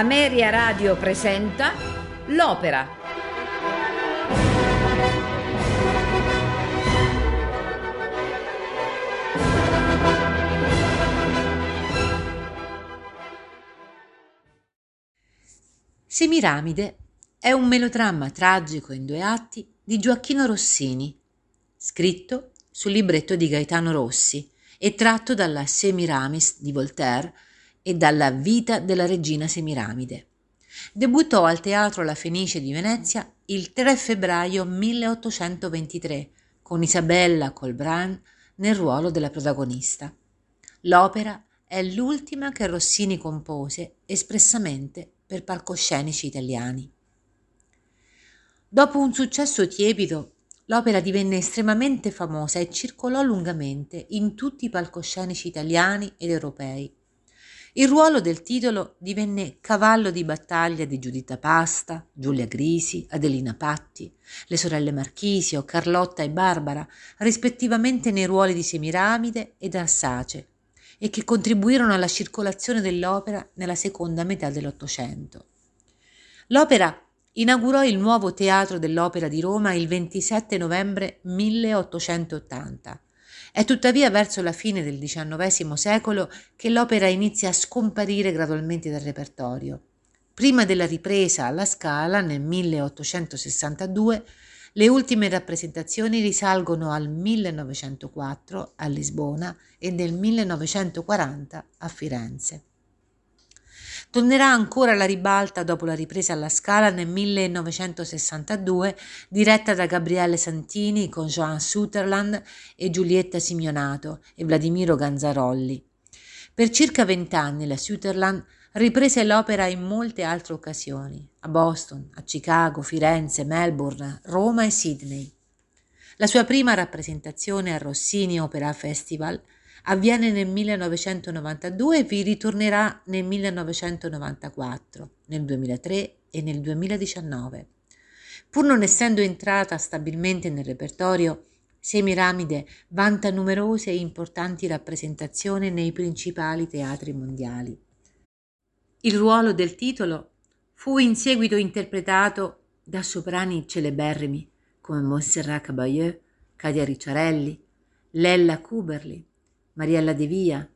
Ameria Radio presenta L'Opera. Semiramide è un melodramma tragico in due atti di Gioacchino Rossini, scritto sul libretto di Gaetano Rossi e tratto dalla Semiramis di Voltaire e dalla Vita della regina Semiramide. Debuttò al Teatro La Fenice di Venezia il 3 febbraio 1823 con Isabella Colbran nel ruolo della protagonista. L'opera è l'ultima che Rossini compose espressamente per palcoscenici italiani. Dopo un successo tiepido, l'opera divenne estremamente famosa e circolò lungamente in tutti i palcoscenici italiani ed europei. Il ruolo del titolo divenne cavallo di battaglia di Giuditta Pasta, Giulia Grisi, Adelina Patti, le sorelle Marchisio, Carlotta e Barbara, rispettivamente nei ruoli di Semiramide ed Arsace, e che contribuirono alla circolazione dell'opera nella seconda metà dell'Ottocento. L'opera inaugurò il nuovo Teatro dell'Opera di Roma il 27 novembre 1880 è tuttavia verso la fine del XIX secolo che l'opera inizia a scomparire gradualmente dal repertorio. Prima della ripresa alla Scala nel 1862, le ultime rappresentazioni risalgono al 1904 a Lisbona e nel 1940 a Firenze. Tornerà ancora alla ribalta dopo la ripresa alla Scala nel 1962, diretta da Gabriele Santini con Joan Sutherland e Giulietta Simionato e Vladimiro Ganzarolli. Per circa vent'anni la Sutherland riprese l'opera in molte altre occasioni, a Boston, a Chicago, Firenze, Melbourne, Roma e Sydney. La sua prima rappresentazione al Rossini Opera Festival avviene nel 1992 e vi ritornerà nel 1994, nel 2003 e nel 2019. Pur non essendo entrata stabilmente nel repertorio, Semiramide vanta numerose e importanti rappresentazioni nei principali teatri mondiali. Il ruolo del titolo fu in seguito interpretato da soprani celeberrimi come Montserrat Caballé, Cadia Ricciarelli, Lella Kuberli, Mariella De Via,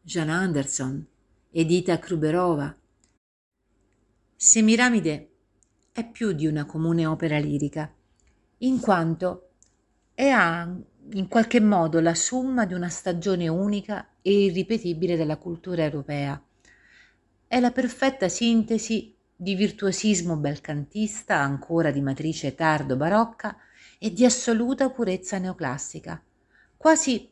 Jean Anderson, Edita Kruberova. Semiramide è più di una comune opera lirica, in quanto è in qualche modo la somma di una stagione unica e irripetibile della cultura europea. È la perfetta sintesi di virtuosismo belcantista ancora di matrice tardo-barocca e di assoluta purezza neoclassica, quasi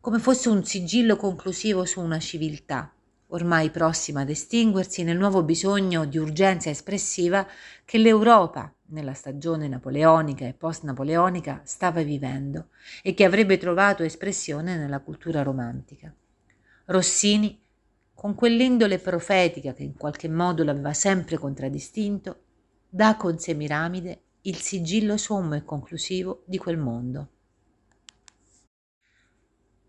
come fosse un sigillo conclusivo su una civiltà, ormai prossima ad estinguersi nel nuovo bisogno di urgenza espressiva che l'Europa, nella stagione napoleonica e post-napoleonica, stava vivendo e che avrebbe trovato espressione nella cultura romantica. Rossini, con quell'indole profetica che in qualche modo l'aveva sempre contraddistinto, dà con Semiramide il sigillo sommo e conclusivo di quel mondo.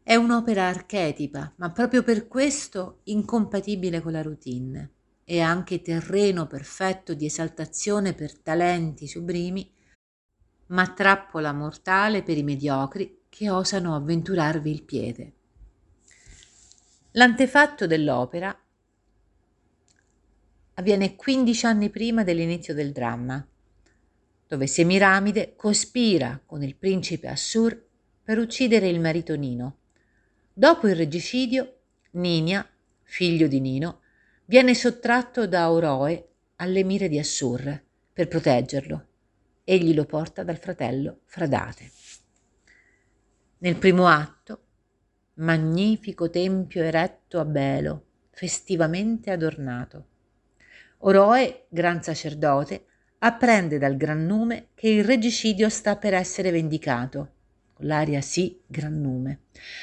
È un'opera archetipa, ma proprio per questo incompatibile con la routine. È anche terreno perfetto di esaltazione per talenti sublimi, ma trappola mortale per i mediocri che osano avventurarvi il piede. L'antefatto dell'opera avviene 15 anni prima dell'inizio del dramma, dove Semiramide cospira con il principe Assur per uccidere il marito Nino Dopo il regicidio, Ninia, figlio di Nino, viene sottratto da Oroe all'emire di Assur per proteggerlo. Egli lo porta dal fratello Fradate. Nel primo atto, magnifico tempio eretto a Belo, festivamente adornato. Oroe, gran sacerdote, apprende dal gran nume che il regicidio sta per essere vendicato l'aria sì, gran nume.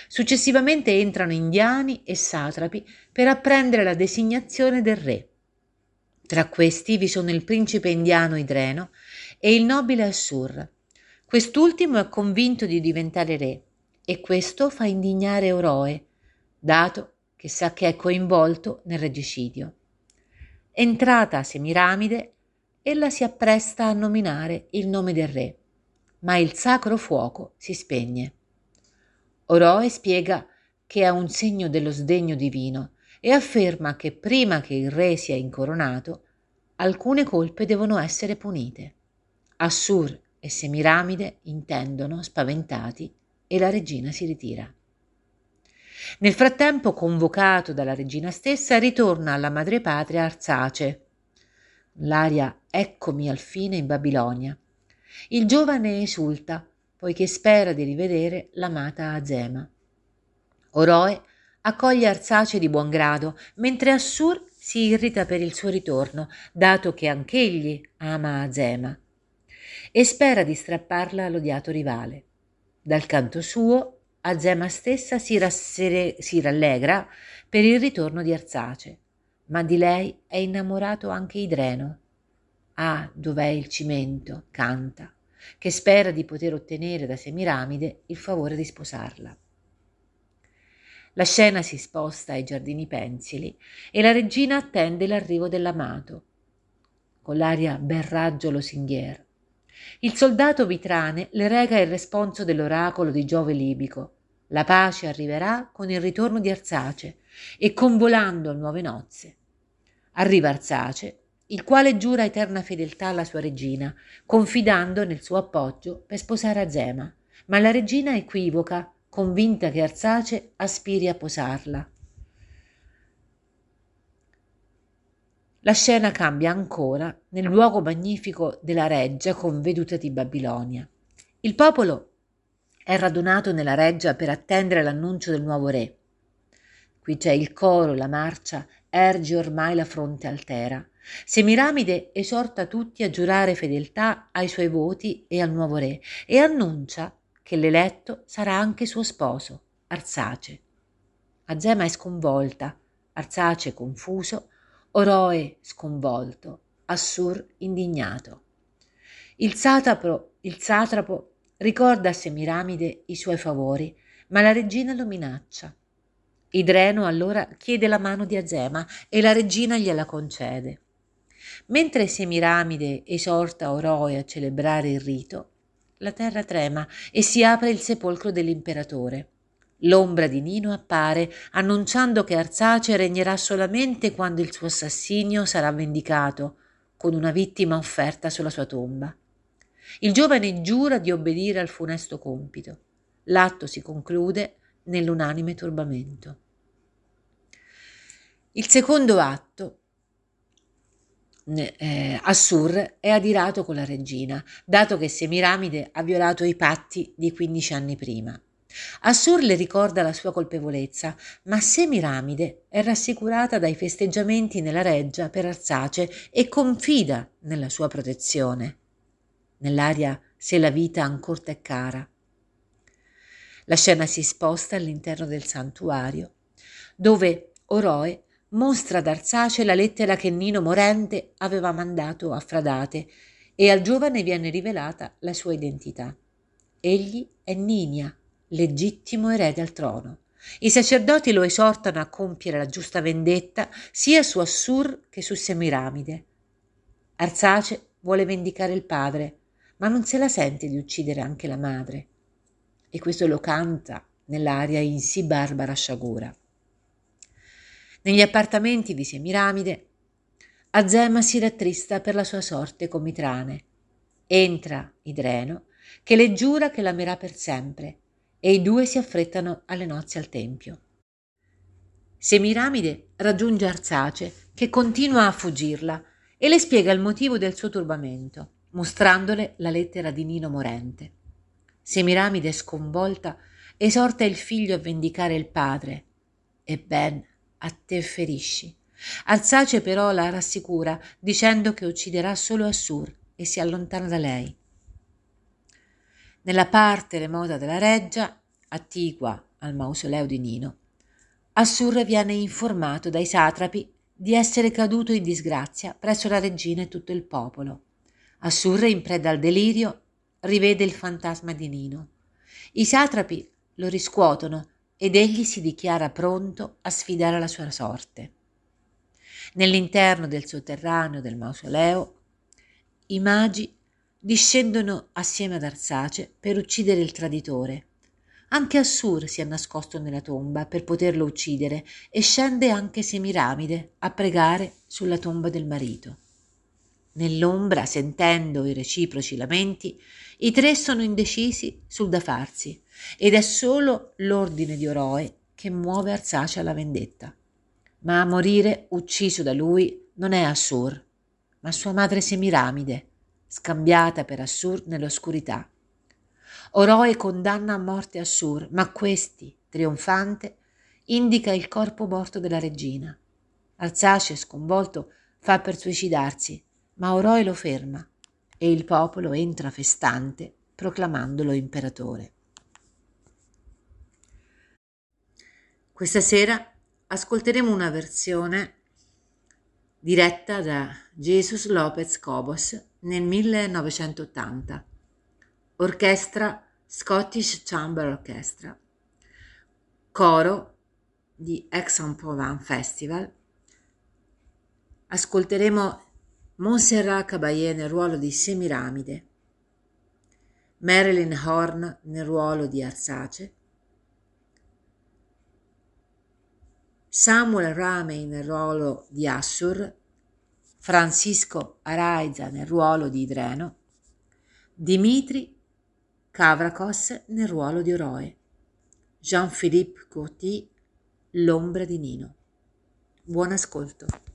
Successivamente entrano indiani e satrapi per apprendere la designazione del re. Tra questi vi sono il principe indiano Idreno e il nobile Assur. Quest'ultimo è convinto di diventare re e questo fa indignare Oroe, dato che sa che è coinvolto nel regicidio. Entrata Semiramide, ella si appresta a nominare il nome del re, ma il sacro fuoco si spegne. Oroe spiega che è un segno dello sdegno divino e afferma che prima che il re sia incoronato, alcune colpe devono essere punite. Assur e Semiramide intendono, spaventati, e la regina si ritira. Nel frattempo, convocato dalla regina stessa, ritorna alla madrepatria Arsace. L'aria Eccomi al fine in Babilonia. Il giovane esulta, poiché spera di rivedere l'amata Azema. Oroe accoglie Arsace di buon grado, mentre Assur si irrita per il suo ritorno, dato che anch'egli ama Azema, e spera di strapparla all'odiato rivale. Dal canto suo, Azema stessa si, rassere, si rallegra per il ritorno di Arsace, ma di lei è innamorato anche Idreno. Ah, dov'è il cimento? canta, che spera di poter ottenere da Semiramide il favore di sposarla. La scena si sposta ai giardini pensili e la regina attende l'arrivo dell'amato. Con l'aria ben raggio lusinghiero. Il soldato Vitrane le rega il responso dell'oracolo di Giove libico. La pace arriverà con il ritorno di Arsace e convolando a nuove nozze. Arriva Arsace, il quale giura eterna fedeltà alla sua regina, confidando nel suo appoggio per sposare Azema, ma la regina equivoca, convinta che Arsace aspiri a posarla. La scena cambia ancora nel luogo magnifico della reggia con vedute di Babilonia. Il popolo è radunato nella reggia per attendere l'annuncio del nuovo re. Qui c'è il coro, la marcia, erge ormai la fronte altera. Semiramide esorta tutti a giurare fedeltà ai suoi voti e al nuovo re e annuncia che l'eletto sarà anche suo sposo, Arsace. Azema è sconvolta, Arsace confuso, Oroe sconvolto, Assur indignato. Il satrapo, il satrapo ricorda a Semiramide i suoi favori, ma la regina lo minaccia. Idreno allora chiede la mano di Azema e la regina gliela concede. Mentre Semiramide esorta Oroe a celebrare il rito, la terra trema e si apre il sepolcro dell'imperatore. L'ombra di Nino appare, annunciando che Arsace regnerà solamente quando il suo assassinio sarà vendicato, con una vittima offerta sulla sua tomba. Il giovane giura di obbedire al funesto compito. L'atto si conclude nell'unanime turbamento. Il secondo atto, eh, Assur, è adirato con la regina, dato che Semiramide ha violato i patti di 15 anni prima. Assur le ricorda la sua colpevolezza, ma Semiramide è rassicurata dai festeggiamenti nella reggia per Arsace e confida nella sua protezione. Nell'aria se la vita ancora è cara. La scena si sposta all'interno del santuario, dove Oroe mostra ad Arsace la lettera che Nino morente aveva mandato a Fradate e al giovane viene rivelata la sua identità. Egli è Ninia, legittimo erede al trono. I sacerdoti lo esortano a compiere la giusta vendetta sia su Assur che su Semiramide. Arsace vuole vendicare il padre, ma non se la sente di uccidere anche la madre. E questo lo canta nell'aria in sì barbara sciagura. Negli appartamenti di Semiramide, Azema si rattrista per la sua sorte con Mitrane. Entra Idreno, che le giura che l'amerà per sempre e i due si affrettano alle nozze al tempio. Semiramide raggiunge Arsace, che continua a fuggirla, e le spiega il motivo del suo turbamento, mostrandole la lettera di Nino morente. Semiramide, sconvolta, esorta il figlio a vendicare il padre. E ben, a te ferisci. Arsace però la rassicura, dicendo che ucciderà solo Assur e si allontana da lei. Nella parte remota della reggia, attigua al mausoleo di Nino, Assur viene informato dai satrapi di essere caduto in disgrazia presso la regina e tutto il popolo. Assur, in preda al delirio, rivede il fantasma di Nino. I satrapi lo riscuotono ed egli si dichiara pronto a sfidare la sua sorte. Nell'interno del sotterraneo del mausoleo, i magi discendono assieme ad Arsace per uccidere il traditore. Anche Assur si è nascosto nella tomba per poterlo uccidere e scende anche Semiramide a pregare sulla tomba del marito. Nell'ombra, sentendo i reciproci lamenti, i tre sono indecisi sul da farsi ed è solo l'ordine di Oroe che muove Arsace alla vendetta. Ma a morire, ucciso da lui, non è Assur, ma sua madre Semiramide, scambiata per Assur nell'oscurità. Oroe condanna a morte Assur, ma questi, trionfante, indica il corpo morto della regina. Arsace, sconvolto, fa per suicidarsi, ma Oroe lo ferma e il popolo entra festante proclamandolo imperatore. Questa sera ascolteremo una versione diretta da Jesus Lopez Cobos nel 1980, orchestra Scottish Chamber Orchestra, coro di Aix-en-Provence Festival. Ascolteremo Montserrat Caballé nel ruolo di Semiramide, Marilyn Horn nel ruolo di Arsace, Samuel Ramey nel ruolo di Assur, Francisco Araiza nel ruolo di Idreno, Dimitri Kavrakos nel ruolo di Oroe, Jean-Philippe Courty, l'ombra di Nino. Buon ascolto.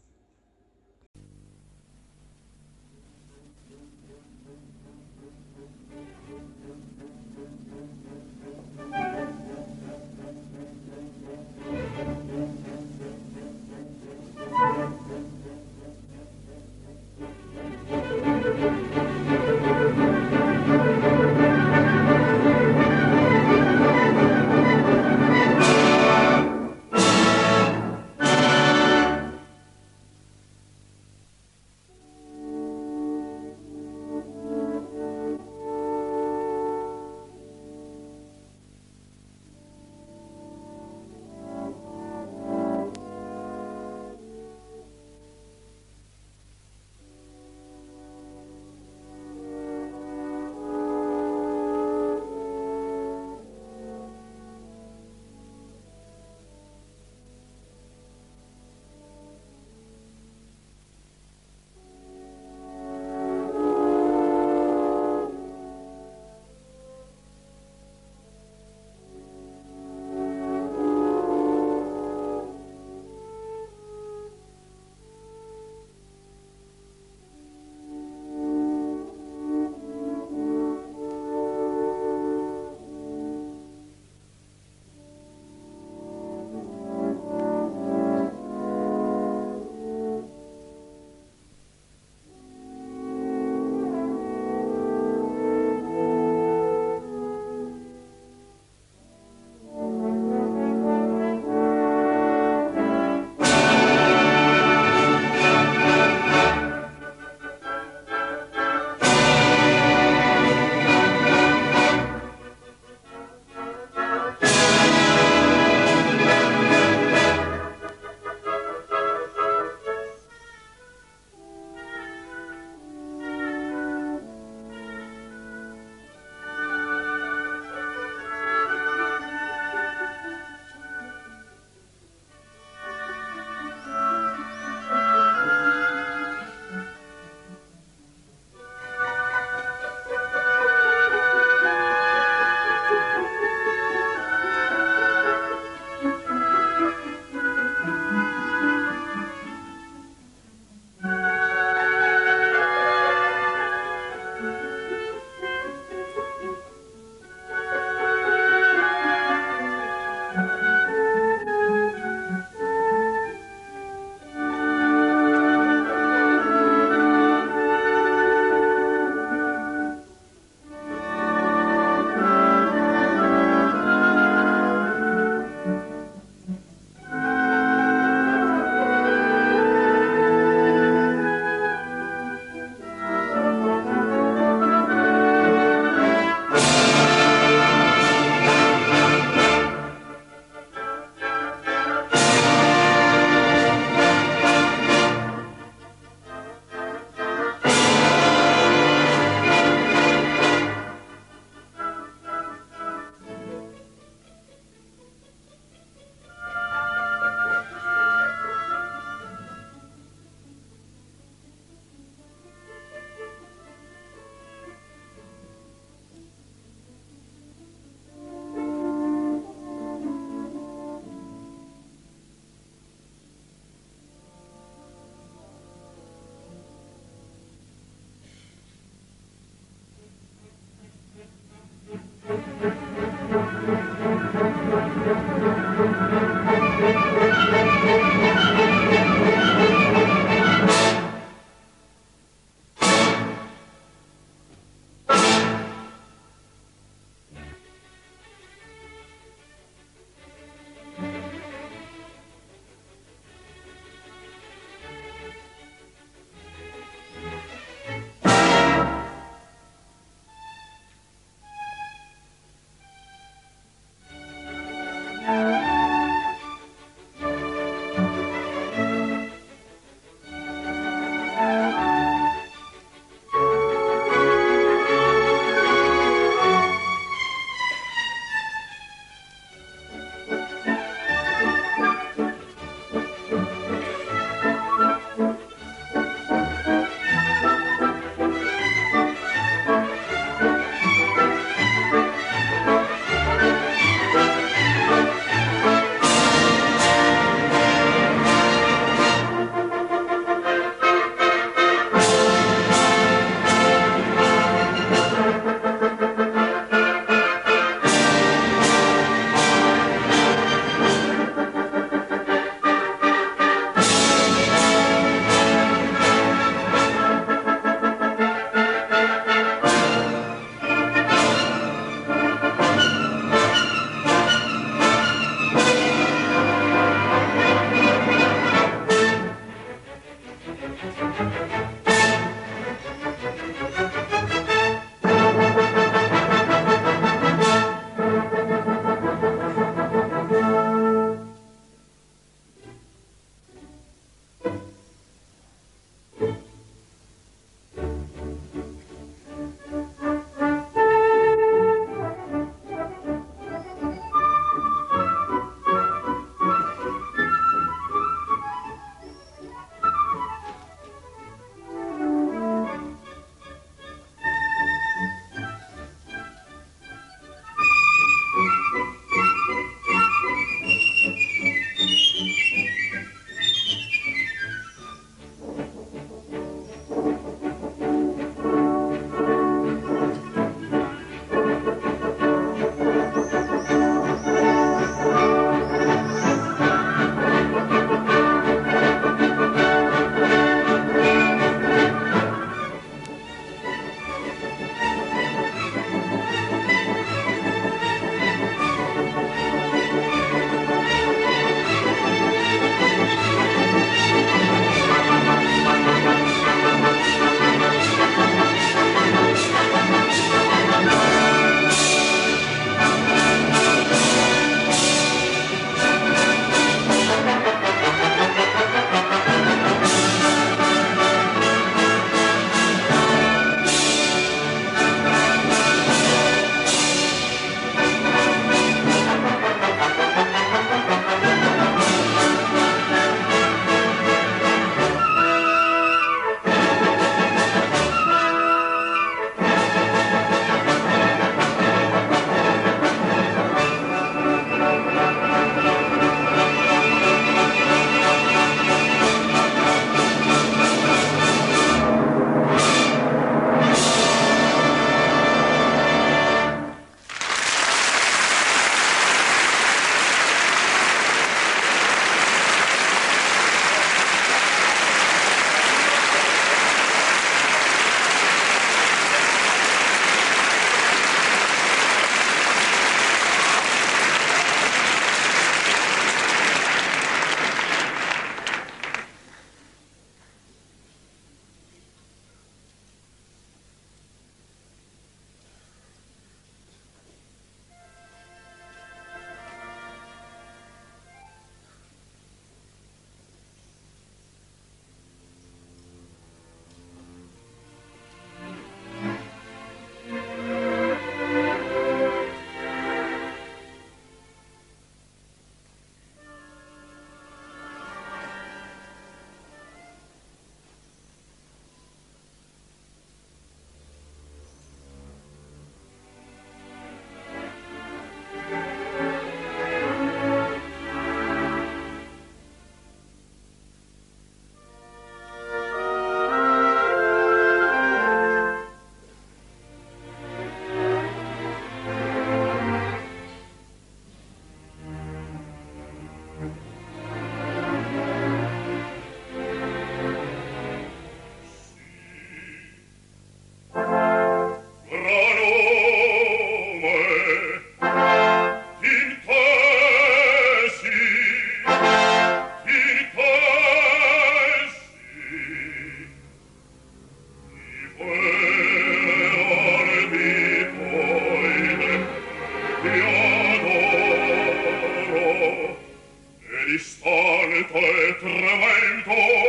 Revento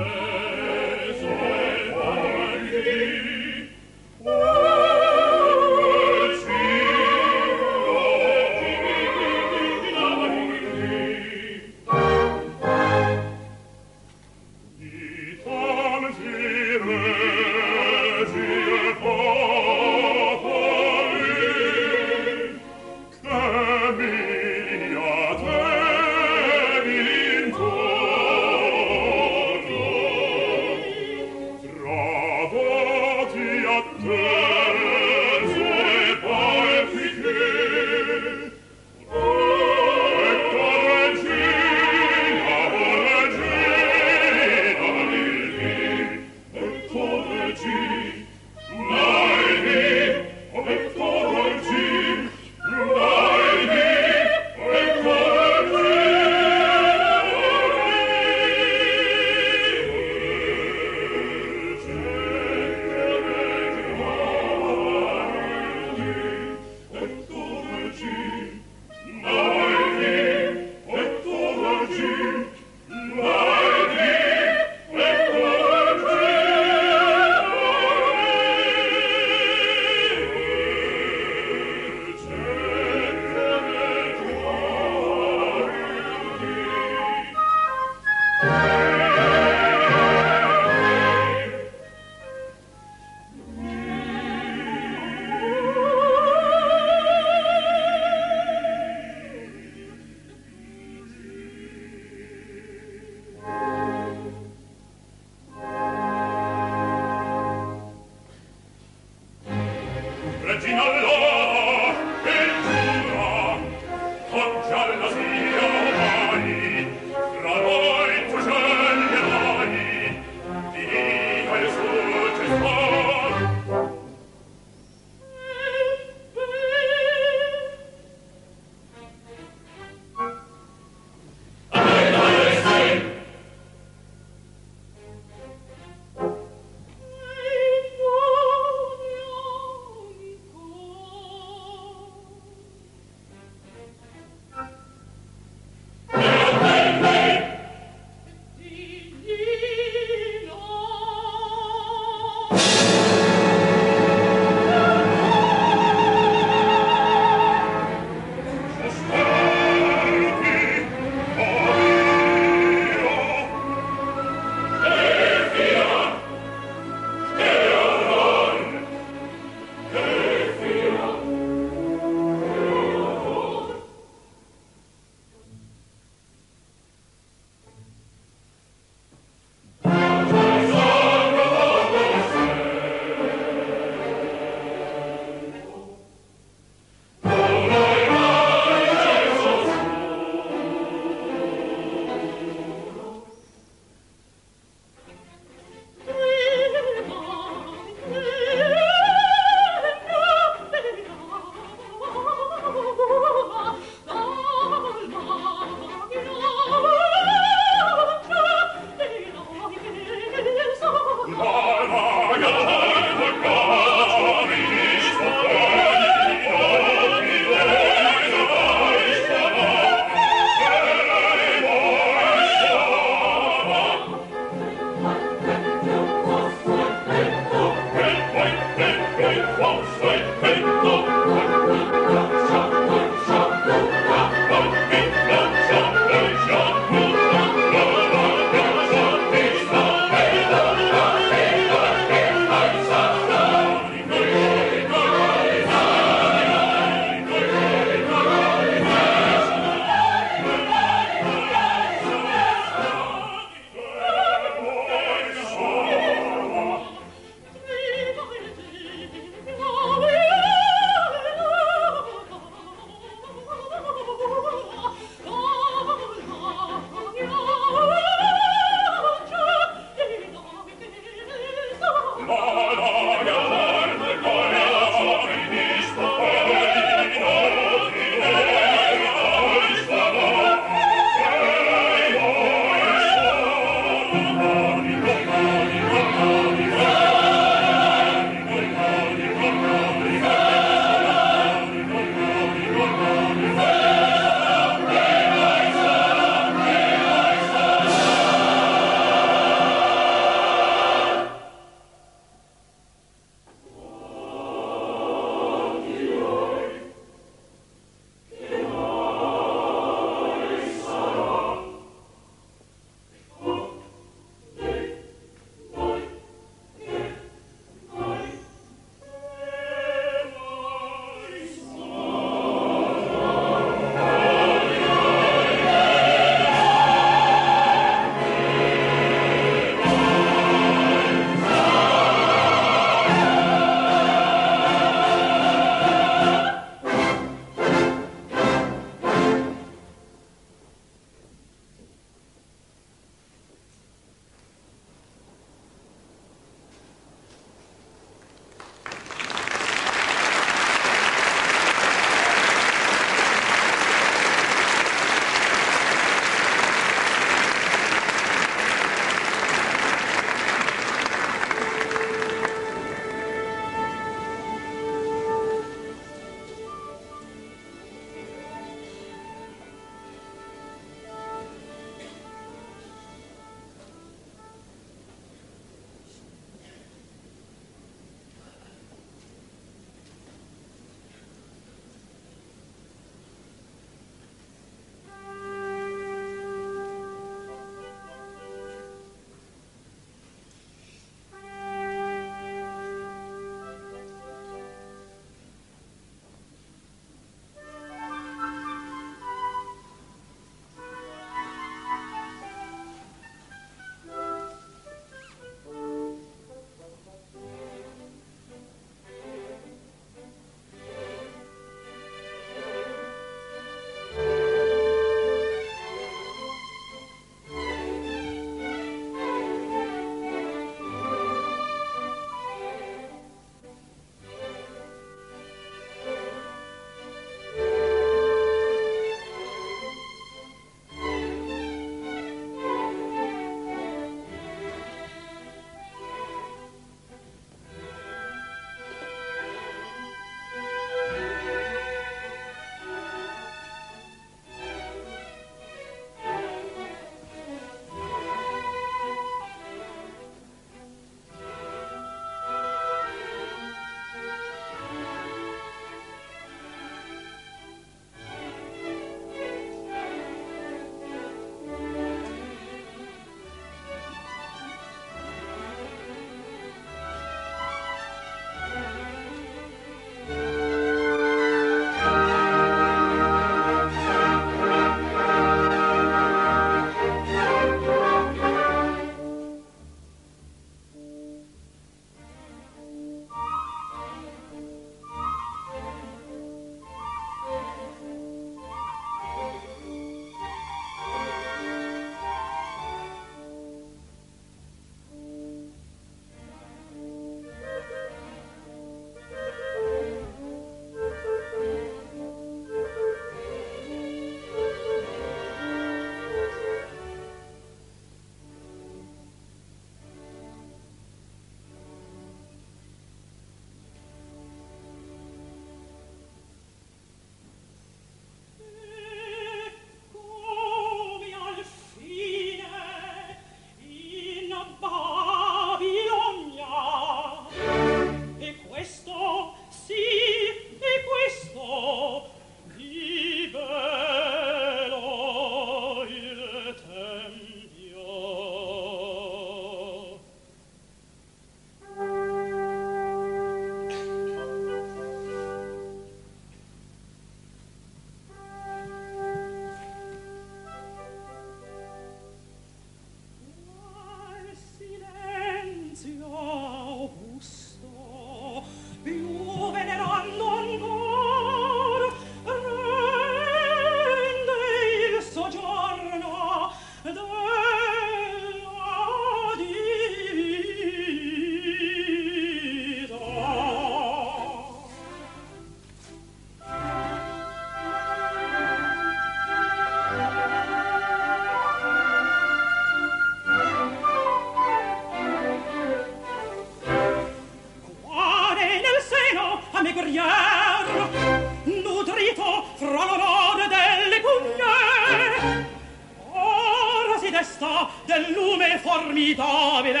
del lume formidabile.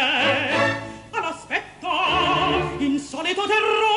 All'aspetto insolito terrore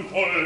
Anton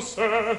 forse